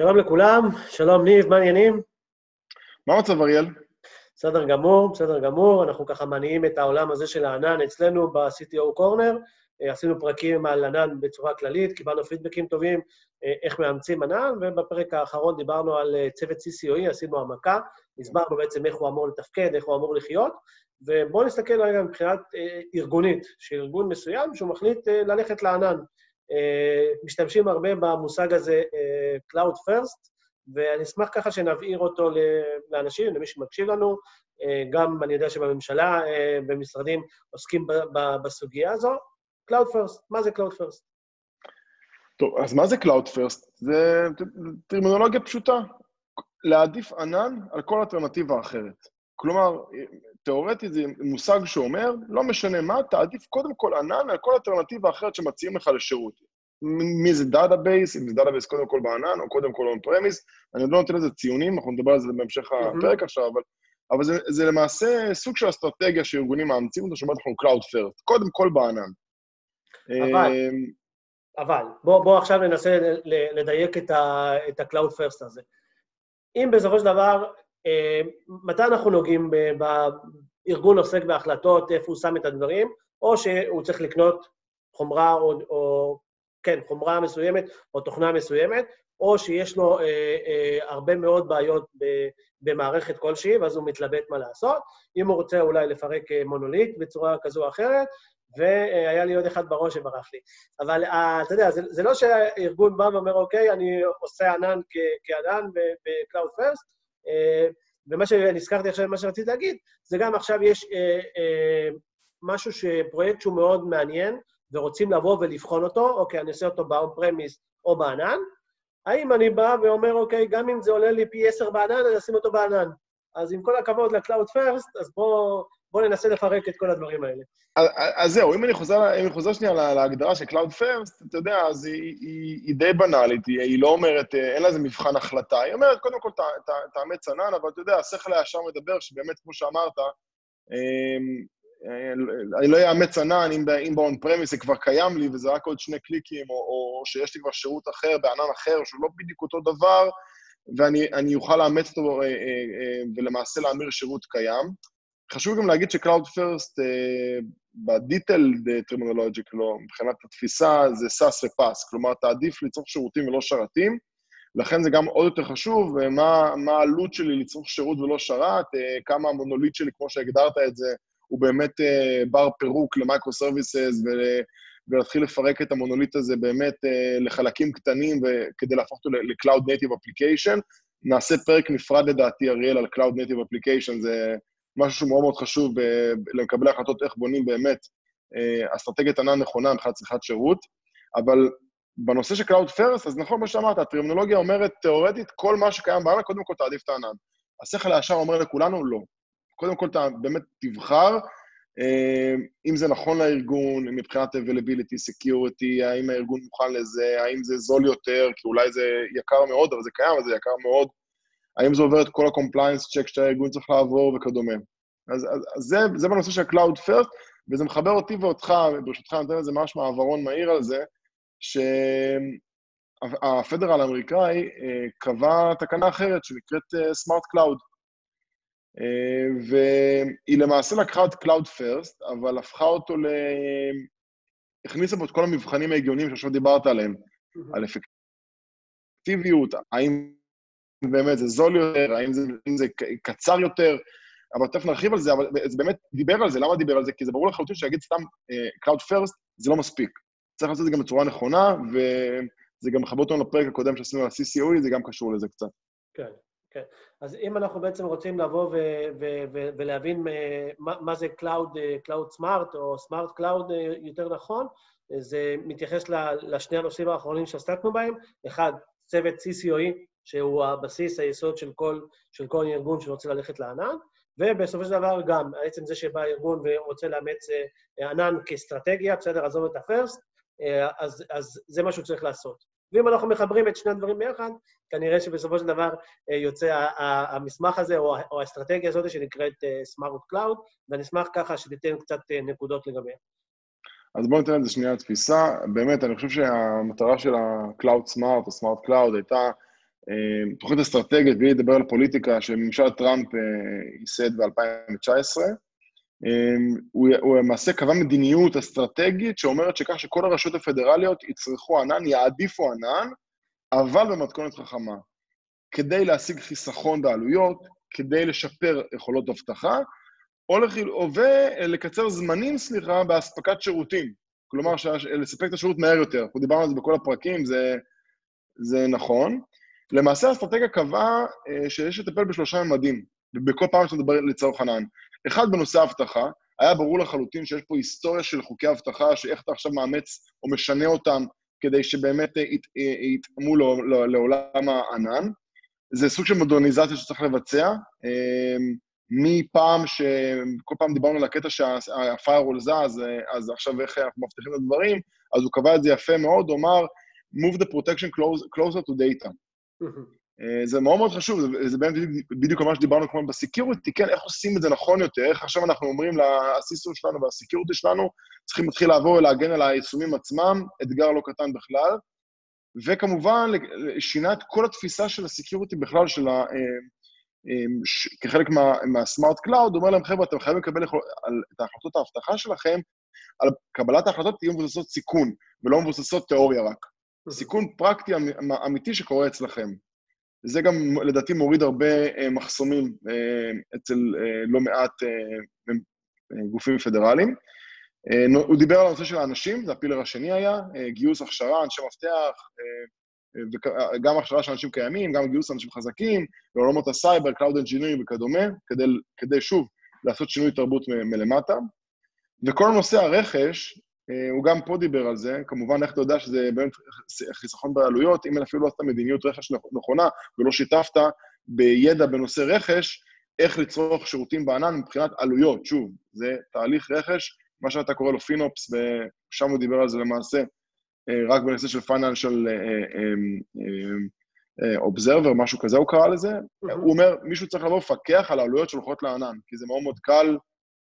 שלום לכולם, שלום ניב, מה העניינים? מה המצב, אריאל? בסדר גמור, בסדר גמור. אנחנו ככה מניעים את העולם הזה של הענן אצלנו ב-CTO קורנר. אה, עשינו פרקים על ענן בצורה כללית, קיבלנו פידבקים טובים, אה, איך מאמצים ענן, ובפרק האחרון דיברנו על אה, צוות CCOE, עשינו העמקה, הסברנו בעצם איך הוא אמור לתפקד, איך הוא אמור לחיות, ובואו נסתכל רגע מבחינת ארגונית, שארגון מסוים שהוא מחליט ללכת לענן. משתמשים הרבה במושג הזה Cloud First, ואני אשמח ככה שנבהיר אותו לאנשים, למי שמקשיב לנו. גם אני יודע שבממשלה, במשרדים, עוסקים בסוגיה הזו. Cloud First, מה זה Cloud First? טוב, אז מה זה Cloud First? זה טרמינולוגיה פשוטה. להעדיף ענן על כל אלטרנטיבה אחרת. כלומר, תאורטית זה מושג שאומר, לא משנה מה, תעדיף קודם כל ענן על כל אלטרנטיבה אחרת שמציעים לך לשירות. מי זה database, אם זה database קודם כל בענן, או קודם כל on-premise, אני עוד לא נותן לזה ציונים, אנחנו נדבר על זה בהמשך. הפרק עכשיו, אבל, אבל זה, זה למעשה סוג של אסטרטגיה שארגונים מאמצים אותו, שאומרת לנו Cloud First, קודם כל בענן. אבל, אמ, אבל, בוא, בוא עכשיו ננסה לדייק את ה-Cloud First הזה. אם בסופו של דבר, מתי אנחנו נוגעים בארגון עוסק בהחלטות, איפה הוא שם את הדברים, או שהוא צריך לקנות חומרה או, או כן, חומרה מסוימת או תוכנה מסוימת, או שיש לו אה, אה, הרבה מאוד בעיות ב, במערכת כלשהי, ואז הוא מתלבט מה לעשות. אם הוא רוצה אולי לפרק אה, מונוליט בצורה כזו או אחרת, והיה לי עוד אחד בראש שברח לי. אבל uh, אתה יודע, זה, זה לא שהארגון בא ואומר, אוקיי, אני עושה ענן כענן First, uh, ומה שנזכרתי עכשיו, מה שרציתי להגיד, זה גם עכשיו יש uh, uh, משהו, פרויקט שהוא מאוד מעניין, ורוצים לבוא ולבחון אותו, אוקיי, אני אעשה אותו premise או בענן, האם אני בא ואומר, אוקיי, גם אם זה עולה לי פי עשר בענן, אני אשים אותו בענן. אז עם כל הכבוד ל-Cloud First, אז בואו בוא ננסה לפרק את כל הדברים האלה. אז זהו, אם אני חוזר, אם אני חוזר שנייה להגדרה של Cloud First, אתה יודע, אז היא, היא, היא די בנאלית, היא, היא לא אומרת, אה, אין לה איזה מבחן החלטה. היא אומרת, קודם כל, תאמץ ענן, אבל אתה יודע, השכל הישר מדבר, שבאמת, כמו שאמרת, אמ, אני לא אאמץ ענן אם, אם ב-on premise זה כבר קיים לי וזה רק עוד שני קליקים, או, או שיש לי כבר שירות אחר בענן אחר, שהוא לא בדיוק אותו דבר, ואני אוכל לאמץ אותו אה, אה, אה, ולמעשה להמיר שירות קיים. חשוב גם להגיד ש-Cloud First, ב-detailed terminology, לא, מבחינת התפיסה, זה SAS ו-PAS, כלומר, תעדיף לצרוך שירותים ולא שרתים, לכן זה גם עוד יותר חשוב, מה, מה העלות שלי לצרוך שירות ולא שרת, כמה המונוליט שלי, כמו שהגדרת את זה, הוא באמת בר פירוק ל microservices ולהתחיל לפרק את המונוליט הזה באמת לחלקים קטנים כדי להפוך אותו ל-Cloud Native Application. נעשה פרק נפרד לדעתי, אריאל, על Cloud Native Application, זה משהו שהוא מאוד מאוד חשוב למקבלי החלטות איך בונים באמת uh, אסטרטגיית ענן נכונה מבחינת צריכת שירות, אבל בנושא של Cloud First, אז נכון מה שאמרת, הטרמינולוגיה אומרת, תיאורטית, כל מה שקיים בענן, קודם כל תעדיף את הענן. השכל הישר אומר לכולנו, לא. קודם כל אתה באמת תבחר אה, אם זה נכון לארגון, מבחינת availability, security, האם הארגון מוכן לזה, האם זה זול יותר, כי אולי זה יקר מאוד, אבל זה קיים, אבל זה יקר מאוד, האם זה עובר את כל ה-compliance check שהארגון צריך לעבור וכדומה. אז, אז, אז זה, זה בנושא של Cloud First, וזה מחבר אותי ואותך, ברשותך, אני נותן לזה ממש מעברון מהיר על זה, שהפדרל האמריקאי אה, קבע תקנה אחרת שנקראת אה, Smart Cloud. אה, והיא למעשה לקחה את Cloud First, אבל הפכה אותו ל... הכניסה בו את כל המבחנים ההגיוניים שעכשיו דיברת עליהם, על אפקטיביות, האם באמת זה זול יותר, האם זה, האם זה קצר יותר, אבל תכף נרחיב על זה, אבל זה באמת דיבר על זה, למה דיבר על זה? כי זה ברור לחלוטין שיגיד סתם uh, Cloud First, זה לא מספיק. צריך לעשות את זה גם בצורה נכונה, וזה גם מחבר אותנו לפרק הקודם שעשינו על ה-CCOE, זה גם קשור לזה קצת. כן. כן. אז אם אנחנו בעצם רוצים לבוא ו- ו- ו- ולהבין אה, מה, מה זה Cloud, אה, Cloud Smart או Smart Cloud אה, יותר נכון, זה מתייחס לשני הנושאים האחרונים שעסקנו בהם. אחד, צוות CCOE, שהוא הבסיס, היסוד של כל, של כל ארגון שרוצה ללכת לענן, ובסופו של דבר גם, עצם זה שבא ארגון ורוצה לאמץ ענן כאסטרטגיה, בסדר, עזוב את ה-first, אז, אז זה מה שהוא צריך לעשות. ואם אנחנו מחברים את שני הדברים ביחד, כנראה שבסופו של דבר אה, יוצא המסמך הזה, או האסטרטגיה הזאת שנקראת אה, Smart Cloud, ואני אשמח ככה שתיתן קצת אה, נקודות לגביה. אז בואו ניתן לזה שנייה תפיסה. באמת, אני חושב שהמטרה של ה-Cloud Smart או Smart Cloud הייתה תוכנית אסטרטגית, בלי לדבר על פוליטיקה, שממשל טראמפ ייסד ב-2019. הוא, הוא למעשה קבע מדיניות אסטרטגית שאומרת שכך שכל הרשויות הפדרליות יצרכו ענן, יעדיפו ענן, אבל במתכונת חכמה. כדי להשיג חיסכון בעלויות, כדי לשפר יכולות אבטחה, או ולקצר זמנים, סליחה, באספקת שירותים. כלומר, לספק את השירות מהר יותר. אנחנו דיברנו על זה בכל הפרקים, זה, זה נכון. למעשה האסטרטגיה קבעה אה, שיש לטפל בשלושה ממדים, בכל פעם שאתה מדבר לצורך ענן. אחד, בנושא האבטחה, היה ברור לחלוטין שיש פה היסטוריה של חוקי אבטחה, שאיך אתה עכשיו מאמץ או משנה אותם כדי שבאמת אה, אה, יתאמו לעולם הענן. זה סוג של מודרניזציה שצריך לבצע. מפעם שכל פעם דיברנו על הקטע שה firewall זז, אז עכשיו איך אנחנו מבטיחים את הדברים, אז הוא קבע את זה יפה מאוד, הוא אמר, move the protection closer to data. זה מאוד מאוד חשוב, זה, זה בדיוק מה שדיברנו כמו ב security, כן, איך עושים את זה נכון יותר, איך עכשיו אנחנו אומרים ל system שלנו וה security שלנו, צריכים להתחיל לעבור ולהגן על היישומים עצמם, אתגר לא קטן בכלל, וכמובן, שינה את כל התפיסה של ה security בכלל, של ה... אמ, כחלק מה Smart Cloud, אומר להם, חבר'ה, אתם חייבים לקבל את ההחלטות האבטחה שלכם, על קבלת ההחלטות תהיו מבוססות סיכון, ולא מבוססות תיאוריה רק. סיכון פרקטי אמ, אמיתי שקורה אצלכם. זה גם, לדעתי, מוריד הרבה אה, מחסומים אה, אצל אה, לא מעט גופים פדרליים. הוא דיבר על הנושא של האנשים, זה ה pillar השני היה, גיוס הכשרה, אנשי מפתח, וגם הכשרה של אנשים קיימים, גם גיוס אנשים חזקים, בעולמות הסייבר, Cloud Engineering וכדומה, כדי, כדי שוב לעשות שינוי תרבות מלמטה. וכל נושא הרכש, הוא גם פה דיבר על זה, כמובן, איך אתה יודע שזה באמת חיסכון בעלויות, אם אפילו לא עשית מדיניות רכש נכונה ולא שיתפת בידע בנושא רכש, איך לצרוך שירותים בענן מבחינת עלויות. שוב, זה תהליך רכש, מה שאתה קורא לו פינופס, ושם הוא דיבר על זה למעשה, אה, רק בנושא של פייננשל אובזרבר, משהו כזה הוא קרא לזה. הוא אומר, מישהו צריך לבוא לפקח על העלויות שהולכות לענן, כי זה מאוד מאוד קל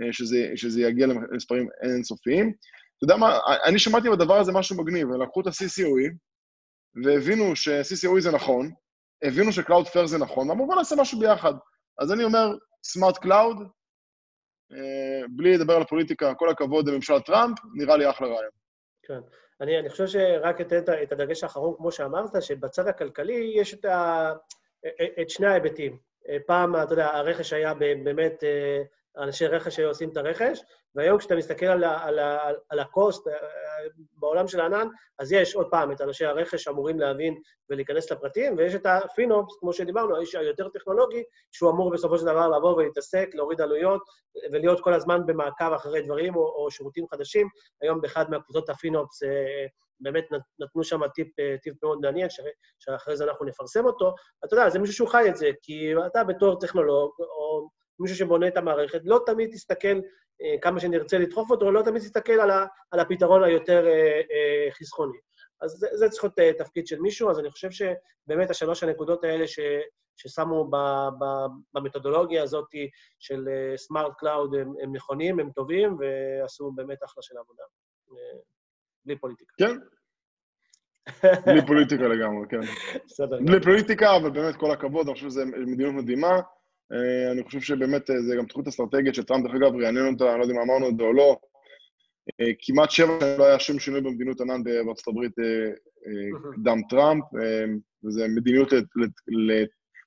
אה, שזה, שזה יגיע למספרים אינסופיים. אתה יודע מה, אני שמעתי בדבר הזה משהו מגניב, הם לקחו את ה-CCOE, והבינו ש-CCOE זה נכון, הבינו ש- Cloud First זה נכון, ואמרו, בוא נעשה משהו ביחד. אז אני אומר, smart cloud, אה, בלי לדבר על הפוליטיקה, כל הכבוד לממשל טראמפ, נראה לי אחלה רעיון. כן. אני, אני חושב שרק אתן את הדגש האחרון, כמו שאמרת, שבצד הכלכלי יש את, ה, את שני ההיבטים. פעם, אתה יודע, הרכש היה באמת אה, אנשי רכש שהיו עושים את הרכש, והיום כשאתה מסתכל על, על, על, על ה cost אה, בעולם של הענן, אז יש עוד פעם את אנשי הרכש שאמורים להבין ולהיכנס לפרטים, ויש את הפינופס, כמו שדיברנו, האיש היותר טכנולוגי, שהוא אמור בסופו של דבר לבוא ולהתעסק, להוריד עלויות, ולהיות כל הזמן במעקב אחרי דברים או, או שירותים חדשים. היום באחד מהקבוצות הפינופס אה, באמת נתנו שם טיפ, אה, טיפ מאוד מעניין, שאחרי זה אנחנו נפרסם אותו. אתה יודע, זה מישהו שהוא חי את זה, כי אתה בתור טכנולוג, או מישהו שבונה את המערכת, לא תמיד תסתכל, אה, כמה שנרצה לדחוף אותו, לא תמיד תסתכל על, ה, על הפתרון היותר אה, אה, חסכוני. אז זה, זה צריך להיות אה, תפקיד של מישהו, אז אני חושב שבאמת השלוש הנקודות האלה ש, ששמו ב, ב, במתודולוגיה הזאת של smart uh, cloud הם, הם נכונים, הם טובים, ועשו באמת אחלה של עבודה. אה, בלי פוליטיקה. כן. בלי פוליטיקה לגמרי, כן. בסדר. בלי פוליטיקה, אבל באמת כל הכבוד, אני חושב שזו מדיניות מדהימה. אה, אני חושב שבאמת אה, זה גם תוכנית אסטרטגית שטראמפ, דרך אגב, רענן אותה, אני לא יודע אם אמרנו את זה או לא, אה, כמעט שבע שנים לא היה שום שינוי במדיניות ענן בארצות הברית קדם טראמפ, וזו מדיניות,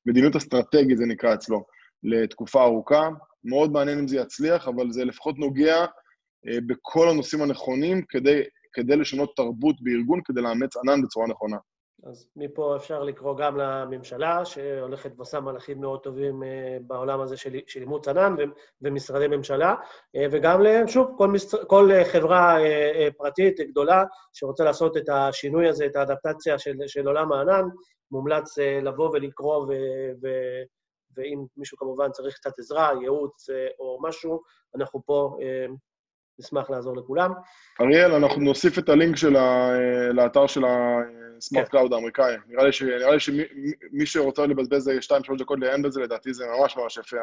מדיניות אסטרטגית, זה נקרא אצלו, לתקופה ארוכה. מאוד מעניין אם זה יצליח, אבל זה לפחות נוגע בכל הנושאים הנכונים כדי, כדי לשנות תרבות בארגון, כדי לאמץ ענן בצורה נכונה. אז מפה אפשר לקרוא גם לממשלה, שהולכת ועושה מהלכים מאוד טובים אה, בעולם הזה של, של אימוץ ענן ומשרדי ממשלה, אה, וגם, שוב, כל, משר, כל חברה אה, פרטית גדולה שרוצה לעשות את השינוי הזה, את האדפטציה של, של עולם הענן, מומלץ לבוא ולקרוא, ו, ו, ואם מישהו כמובן צריך קצת עזרה, ייעוץ או משהו, אנחנו פה נשמח לעזור לכולם. אריאל, אנחנו נוסיף את הלינק של ה... לאתר של ה smart כן. cloud האמריקאי. נראה לי, ש... נראה לי שמי שרוצה לבזבז 2-3 דקות לעיין בזה, לדעתי זה ממש ממש יפה,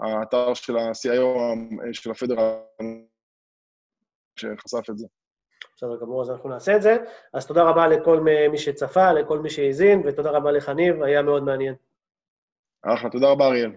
האתר של ה-CIO של ה federal שחשף את זה. בסדר גמור, אז אנחנו נעשה את זה. אז תודה רבה לכל מי שצפה, לכל מי שהאזין, ותודה רבה לך, ניב, היה מאוד מעניין. אחלה, תודה רבה, אריאל.